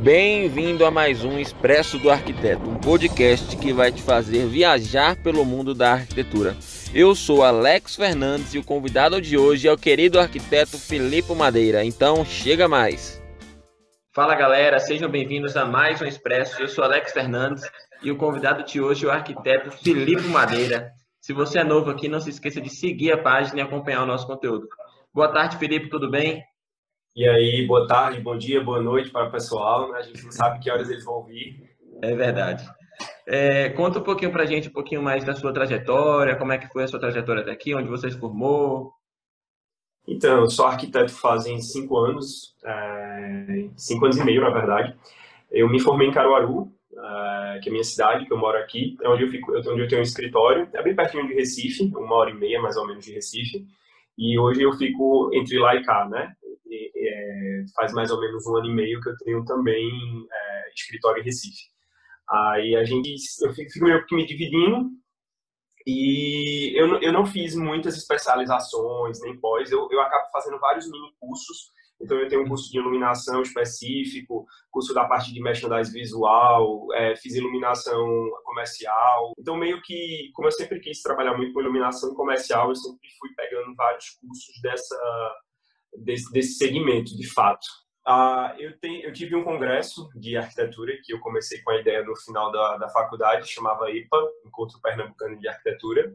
Bem-vindo a mais um Expresso do Arquiteto, um podcast que vai te fazer viajar pelo mundo da arquitetura. Eu sou Alex Fernandes e o convidado de hoje é o querido arquiteto Filipe Madeira. Então, chega mais. Fala galera, sejam bem-vindos a mais um Expresso. Eu sou Alex Fernandes e o convidado de hoje é o arquiteto Filipe Madeira. Se você é novo aqui, não se esqueça de seguir a página e acompanhar o nosso conteúdo. Boa tarde, Felipe, tudo bem? E aí, boa tarde, bom dia, boa noite para o pessoal. Né? A gente não sabe que horas eles vão vir. É verdade. É, conta um pouquinho para a gente, um pouquinho mais da sua trajetória, como é que foi a sua trajetória até aqui, onde você se formou. Então, eu sou arquiteto fazem cinco anos, é, cinco anos e meio, na verdade. Eu me formei em Caruaru, é, que é a minha cidade, que eu moro aqui, é onde eu, fico, onde eu tenho um escritório, é bem pertinho de Recife, uma hora e meia mais ou menos de Recife. E hoje eu fico entre lá e cá, né? É, faz mais ou menos um ano e meio que eu tenho também é, escritório em Recife. Aí a gente, eu fico meio que me dividindo e eu, eu não fiz muitas especializações, nem pós, eu, eu acabo fazendo vários mini cursos. Então, eu tenho um curso de iluminação específico, curso da parte de merchandising visual, é, fiz iluminação comercial. Então, meio que, como eu sempre quis trabalhar muito com iluminação comercial, eu sempre fui pegando vários cursos dessa, desse, desse segmento, de fato. Uh, eu, eu, tive um congresso de arquitetura que eu comecei com a ideia no final da, da faculdade, chamava IPA, Encontro Pernambucano de Arquitetura.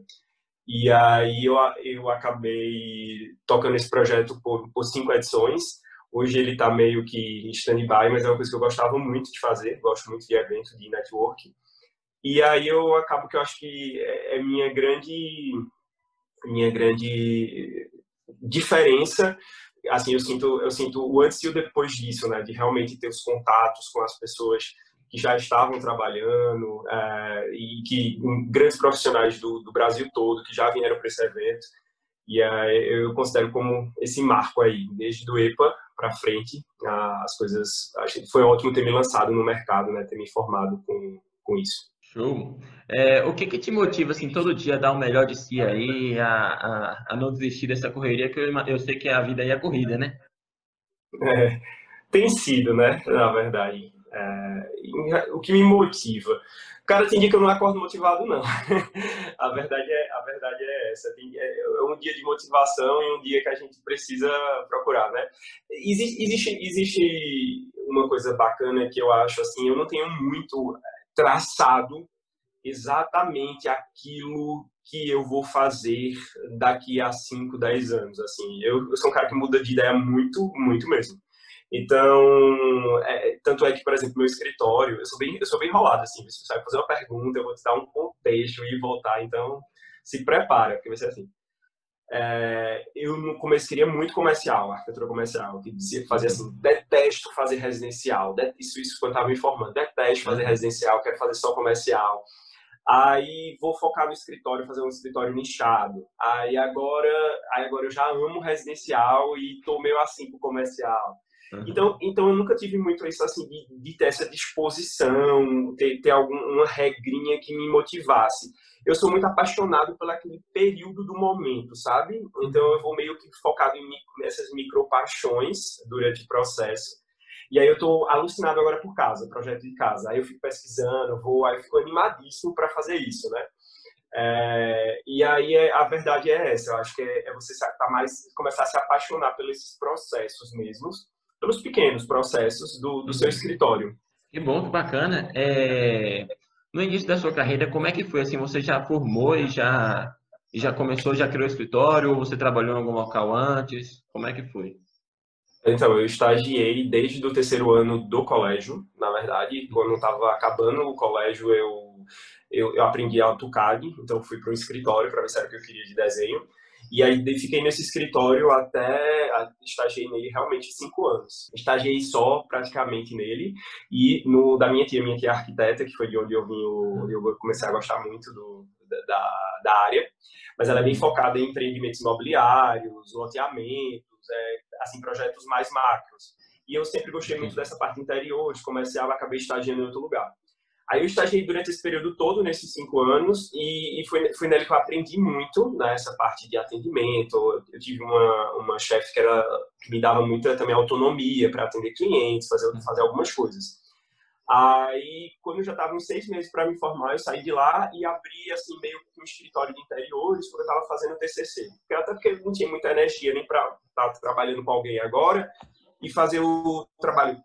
E aí eu, eu acabei tocando esse projeto por, por cinco edições. Hoje ele está meio que em stand-by, mas é uma coisa que eu gostava muito de fazer. Gosto muito de evento, de network. E aí eu acabo que eu acho que é, é minha grande minha grande diferença assim, eu sinto, eu sinto o antes e o depois disso, né? De realmente ter os contatos com as pessoas que já estavam trabalhando é, e que grandes profissionais do, do, Brasil todo que já vieram para esse evento. E é, eu considero como esse marco aí, desde do EPA para frente, as coisas. Acho que foi ótimo ter me lançado no mercado, né? Ter me formado com, com isso. Show. É, o que, que te motiva, assim, todo dia a dar o melhor de si aí, a, a, a não desistir dessa correria, que eu, eu sei que a vida aí é corrida, né? É, tem sido, né, na verdade. É, o que me motiva? Cara, tem dia que eu não acordo motivado, não. a, verdade é, a verdade é essa. Tem, é, é um dia de motivação e um dia que a gente precisa procurar, né? Existe, existe, existe uma coisa bacana que eu acho, assim, eu não tenho muito traçado exatamente aquilo que eu vou fazer daqui a 5, 10 anos. Assim, eu, eu, sou um cara que muda de ideia muito, muito mesmo. Então, é, tanto é que, por exemplo, meu escritório, eu sou bem, eu sou bem enrolado, assim, se você vai fazer uma pergunta, eu vou te dar um contexto e voltar, então se prepara, porque vai ser assim. É, eu no começo queria muito comercial, arquitetura comercial, que dizia, fazia assim, detesto fazer residencial, isso, isso quando estava me informando, detesto fazer residencial, quero fazer só comercial. Aí vou focar no escritório, fazer um escritório nichado. Aí agora, aí agora eu já amo residencial e tô meio assim pro comercial. Uhum. Então, então eu nunca tive muito isso assim de, de ter essa disposição, ter, ter alguma regrinha que me motivasse eu sou muito apaixonado pelo aquele período do momento, sabe? Então eu vou meio que focado em nessas micro paixões durante o processo. E aí eu tô alucinado agora por casa, projeto de casa. Aí eu fico pesquisando, vou, aí eu fico animadíssimo para fazer isso, né? É, e aí é, a verdade é essa, eu acho que é, é você tá mais começar a se apaixonar pelos processos mesmos, pelos pequenos processos do, do seu uhum. escritório. Que bom, que bacana. É, no início da sua carreira, como é que foi? Assim, você já formou e já, e já começou, já criou escritório? Ou você trabalhou em algum local antes? Como é que foi? Então, eu estagiei desde o terceiro ano do colégio, na verdade. Quando estava acabando o colégio, eu, eu, eu aprendi AutoCAD, então fui para um escritório para ver se era o que eu queria de desenho. E aí fiquei nesse escritório até estagiei nele realmente cinco anos. Estagiei só praticamente nele e no da minha tia, minha tia arquiteta, que foi de onde eu vim, eu comecei a gostar muito do, da, da área. Mas ela é bem focada em empreendimentos imobiliários, loteamentos, é, assim projetos mais macros. E eu sempre gostei muito dessa parte interior, de comercial, acabei estagiando em outro lugar. Aí eu estagiei durante esse período todo, nesses cinco anos, e, e foi, foi nele que eu aprendi muito nessa né, parte de atendimento. Eu tive uma, uma chefe que, era, que me dava muita também autonomia para atender clientes, fazer, fazer algumas coisas. Aí, quando eu já estava uns seis meses para me formar, eu saí de lá e abri, assim, meio que um escritório de interiores, porque eu estava fazendo TCC. Até porque eu não tinha muita energia nem para estar tá trabalhando com alguém agora e fazer o trabalho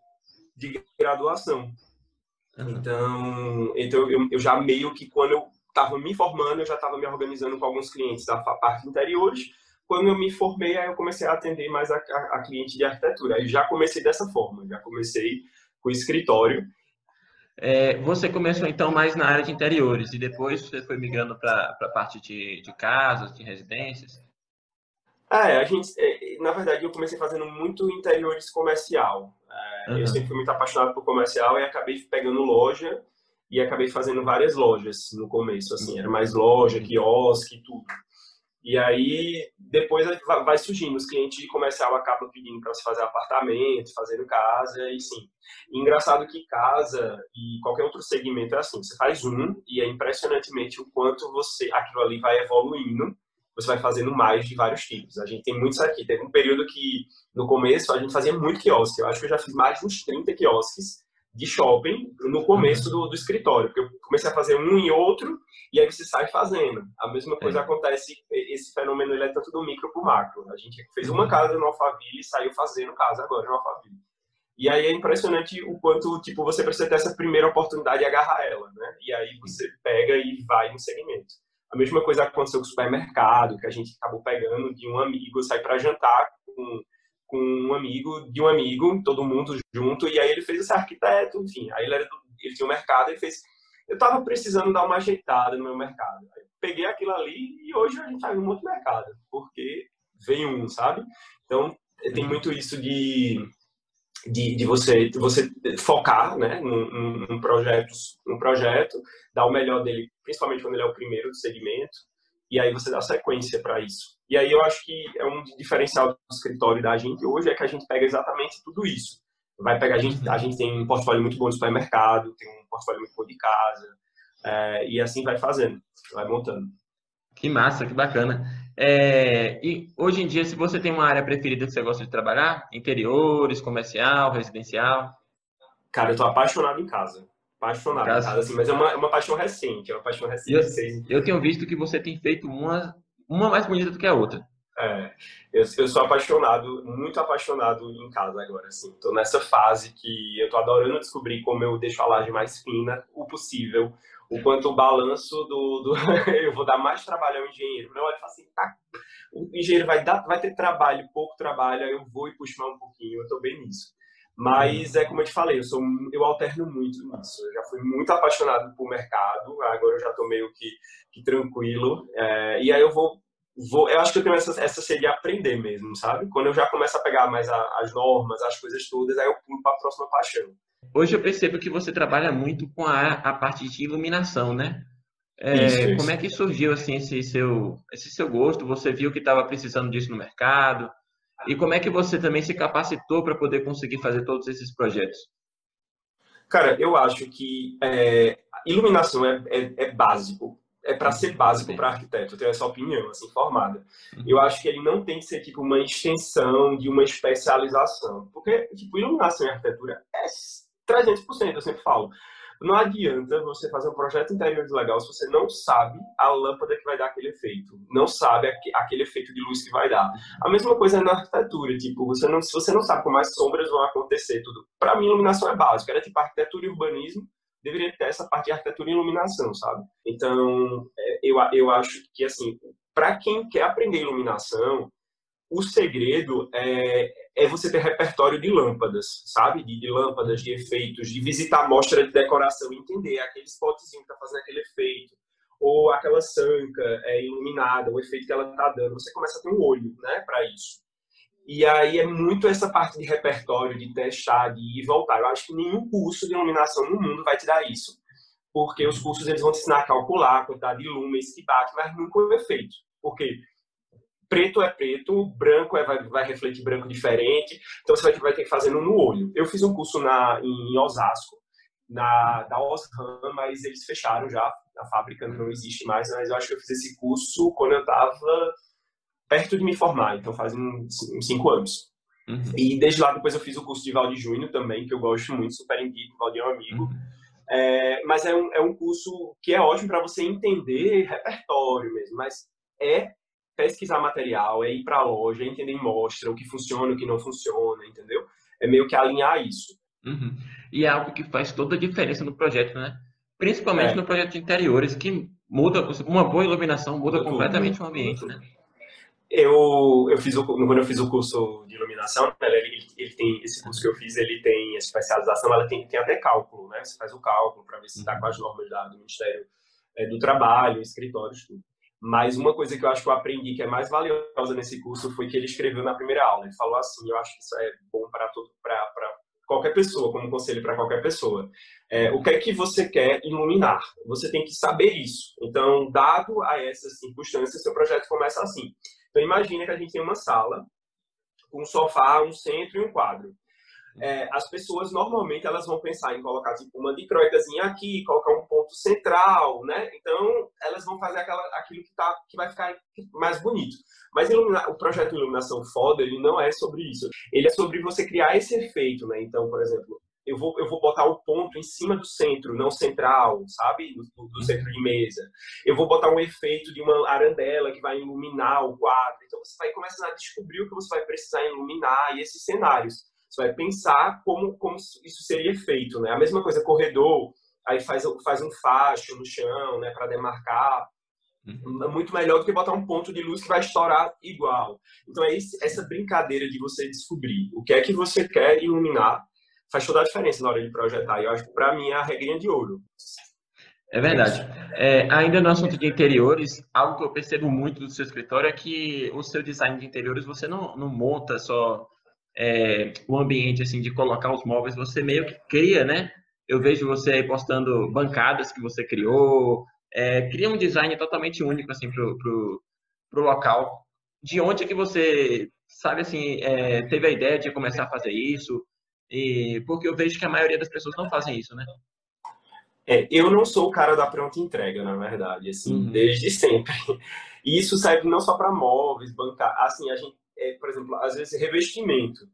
de graduação. Então, então eu, eu já meio que quando eu estava me formando, eu já estava me organizando com alguns clientes da parte interiores. Quando eu me formei, aí eu comecei a atender mais a, a, a cliente de arquitetura. Aí já comecei dessa forma, já comecei com o escritório. É, você começou então mais na área de interiores e depois você foi migrando para a parte de, de casas, de residências? É, a gente, é, na verdade, eu comecei fazendo muito interiores comercial. É, uhum. Eu sempre fui muito apaixonado por comercial e acabei pegando loja e acabei fazendo várias lojas no começo, assim, era mais loja, quiosque, tudo. E aí, depois vai surgindo, os clientes de comercial acabam pedindo para se fazer apartamento, fazendo casa, e sim. E engraçado que casa e qualquer outro segmento é assim, você faz um e é impressionantemente o quanto você aquilo ali vai evoluindo você vai fazendo mais de vários tipos. A gente tem muitos aqui. Teve um período que, no começo, a gente fazia muito quiosque. Eu acho que eu já fiz mais de uns 30 quiosques de shopping no começo do, do escritório, porque eu comecei a fazer um e outro, e aí você sai fazendo. A mesma coisa é. acontece, esse fenômeno ele é tanto do micro para o macro. A gente fez uma casa no Alphaville e saiu fazendo casa agora no Alphaville. E aí é impressionante o quanto, tipo, você precisa ter essa primeira oportunidade de agarrar ela, né? E aí você pega e vai no segmento. A mesma coisa aconteceu com o supermercado, que a gente acabou pegando de um amigo, sair para jantar com, com um amigo de um amigo, todo mundo junto, e aí ele fez esse arquiteto, enfim, aí ele, era do, ele tinha um mercado, ele fez... Eu estava precisando dar uma ajeitada no meu mercado. Aí peguei aquilo ali e hoje a gente está em um outro mercado, porque vem um, sabe? Então, tem muito isso de de, de você, de você focar né, num, num, projeto, num projeto, dar o melhor dele, principalmente quando ele é o primeiro do segmento, e aí você dá sequência para isso. E aí eu acho que é um diferencial do escritório da gente hoje é que a gente pega exatamente tudo isso. Vai pegar a gente, a gente tem um portfólio muito bom de supermercado, tem um portfólio muito bom de casa, é, e assim vai fazendo, vai montando. Que massa, que bacana. É, e hoje em dia, se você tem uma área preferida que você gosta de trabalhar, interiores, comercial, residencial? Cara, eu tô apaixonado em casa. Apaixonado em casa, assim, mas é uma, é uma paixão recente, é uma paixão recente. Eu, eu tenho visto que você tem feito uma, uma mais bonita do que a outra. É, eu, eu sou apaixonado, muito apaixonado em casa agora, assim. Tô nessa fase que eu tô adorando descobrir como eu deixo a laje mais fina, o possível, o quanto o balanço do, do eu vou dar mais trabalho ao engenheiro. Eu olho e falo assim, tá, o engenheiro vai dar, vai ter trabalho, pouco trabalho, aí eu vou e puxo mais um pouquinho, eu tô bem nisso. Mas é como eu te falei, eu sou eu alterno muito nisso. Eu já fui muito apaixonado por mercado, agora eu já tô meio que, que tranquilo. É, e aí eu vou vou, eu acho que eu tenho essa, essa sede de aprender mesmo, sabe? Quando eu já começo a pegar mais a, as normas, as coisas todas, aí eu pulo para a próxima paixão. Hoje eu percebo que você trabalha muito com a, a parte de iluminação, né? É, isso, isso. Como é que surgiu assim esse seu, esse seu gosto? Você viu que estava precisando disso no mercado? E como é que você também se capacitou para poder conseguir fazer todos esses projetos? Cara, eu acho que é, iluminação é, é, é básico é para ser básico para arquiteto, eu tenho essa opinião, assim, formada. Uhum. Eu acho que ele não tem que ser, tipo, uma extensão de uma especialização. Porque, tipo, iluminação em arquitetura é 300%, eu sempre falo. Não adianta você fazer um projeto interior legal se você não sabe a lâmpada que vai dar aquele efeito, não sabe aquele efeito de luz que vai dar. A mesma coisa na arquitetura, tipo, você não, se você não sabe como as sombras vão acontecer, tudo. Para mim, iluminação é básica, era tipo arquitetura e urbanismo, deveria ter essa parte de arquitetura e iluminação, sabe? Então, é, eu, eu acho que, assim, para quem quer aprender iluminação, o segredo é, é você ter repertório de lâmpadas, sabe? De, de lâmpadas, de efeitos, de visitar a mostra de decoração e entender aquele spotzinho que está fazendo aquele efeito, ou aquela sanca é, iluminada, o efeito que ela está dando. Você começa a ter um olho né, para isso. E aí é muito essa parte de repertório, de testar, de ir e voltar. Eu acho que nenhum curso de iluminação no mundo vai te dar isso. Porque os cursos eles vão te ensinar a calcular a quantidade de lumens que bate, mas nunca o efeito. Porque preto é preto, branco é, vai, vai refletir branco diferente, então você vai, vai ter que fazer no olho. Eu fiz um curso na, em Osasco, na, da Osram, mas eles fecharam já, a fábrica não existe mais, mas eu acho que eu fiz esse curso quando eu estava perto de me formar, então faz uns, uns cinco anos. Uhum. E desde lá depois eu fiz o curso de Valdir Júnior também, que eu gosto muito, super indico, Valdir é um amigo. Uhum. É, mas é um, é um curso que é ótimo para você entender repertório mesmo, mas é pesquisar material, é ir para a loja, é entender mostra, o que funciona, o que não funciona, entendeu? É meio que alinhar isso. Uhum. E é algo que faz toda a diferença no projeto, né? Principalmente é. no projeto de interiores, que muda, uma boa iluminação muda completamente o ambiente, né? Eu, eu fiz o, quando eu fiz o curso de iluminação, né, ele, ele tem esse curso que eu fiz, ele tem especialização, ela tem, tem até cálculo, né? Você faz o cálculo para ver se está com as normas da, do Ministério é, do Trabalho, escritórios, tudo. Mas uma coisa que eu acho que eu aprendi que é mais valiosa nesse curso foi que ele escreveu na primeira aula. Ele falou assim: eu acho que isso é bom para todo, para qualquer pessoa, como conselho para qualquer pessoa. É, o que é que você quer iluminar? Você tem que saber isso. Então, dado a essas circunstâncias, seu projeto começa assim. Então, imagine que a gente tem uma sala um sofá, um centro e um quadro é, as pessoas normalmente elas vão pensar em colocar tipo uma dicroidazinha aqui, colocar um ponto central, né? Então elas vão fazer aquela, aquilo que tá, que vai ficar mais bonito. Mas o projeto iluminação foda ele não é sobre isso. Ele é sobre você criar esse efeito, né? Então, por exemplo, eu vou, eu vou botar o ponto em cima do centro, não central, sabe? Do, do, centro de mesa. Eu vou botar um efeito de uma arandela que vai iluminar o quadro. Então você vai começar a descobrir o que você vai precisar iluminar e esses cenários. Você vai pensar como, como isso seria feito, né? A mesma coisa, corredor, aí faz, faz um facho no chão, né, para demarcar. Uhum. É muito melhor do que botar um ponto de luz que vai estourar igual. Então é esse, essa brincadeira de você descobrir o que é que você quer iluminar faz toda a diferença na hora de projetar. Eu acho que para mim é a regrinha de ouro. É verdade. É, ainda no assunto de interiores, algo que eu percebo muito do seu escritório é que o seu design de interiores você não, não monta só é, o ambiente assim de colocar os móveis, você meio que cria, né? Eu vejo você aí postando bancadas que você criou, é, cria um design totalmente único assim pro, pro, pro local. De onde é que você sabe assim é, teve a ideia de começar a fazer isso? E porque eu vejo que a maioria das pessoas não fazem isso, né? É, eu não sou o cara da pronta entrega, na verdade, assim, uhum. desde sempre. E isso serve não só para móveis, bancar, assim, a gente é, por exemplo, às vezes revestimento.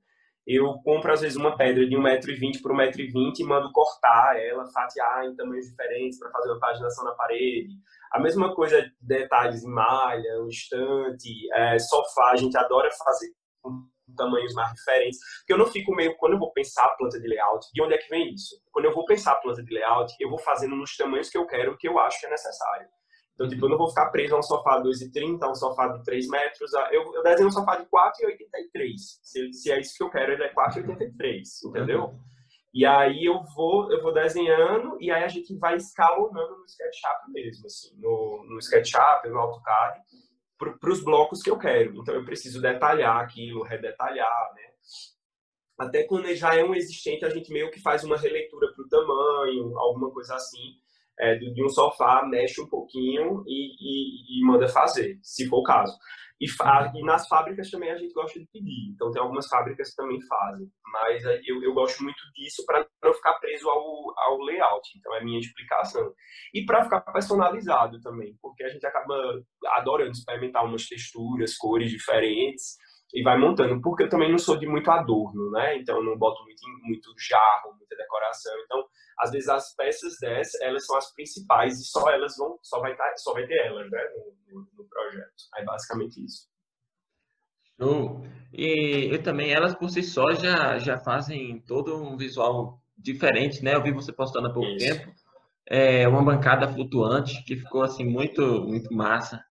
Eu compro, às vezes, uma pedra de 1,20m por 1,20m e mando cortar ela, fatiar em tamanhos diferentes para fazer uma paginação na parede. A mesma coisa, detalhes em malha, um estante, é, sofá, a gente adora fazer com tamanhos mais diferentes. Porque eu não fico meio, quando eu vou pensar a planta de layout, de onde é que vem isso? Quando eu vou pensar a planta de layout, eu vou fazendo nos tamanhos que eu quero, que eu acho que é necessário. Então, tipo, eu não vou ficar preso a um sofá de 2,30, a um sofá de 3 metros. Eu, eu desenho um sofá de 4,83. Se, se é isso que eu quero, ele é 4,83, entendeu? Uhum. E aí eu vou, eu vou desenhando e aí a gente vai escalonando no SketchUp mesmo, assim, no, no SketchUp, no AutoCAD, para os blocos que eu quero. Então eu preciso detalhar aquilo, redetalhar, né? Até quando já é um existente, a gente meio que faz uma releitura para o tamanho, alguma coisa assim é, de um sofá, mexe um pouquinho e, e, e, manda fazer, se for o caso. E, e, nas fábricas também a gente gosta de pedir, então tem algumas fábricas que também fazem, mas eu, eu gosto muito disso para não ficar preso ao, ao layout, então é a minha explicação. E para ficar personalizado também, porque a gente acaba adorando experimentar umas texturas, cores diferentes, e vai montando, porque eu também não sou de muito adorno, né? Então eu não boto muito, muito jarro, muita decoração. Então, às vezes as peças dessas, elas são as principais e só elas vão, só vai, tá, só vai ter elas, né, no, no, projeto. Aí basicamente isso. Show. E, e também elas por si só já, já fazem todo um visual diferente, né? Eu vi você postando há pouco isso. tempo. É uma bancada flutuante que ficou assim muito muito massa.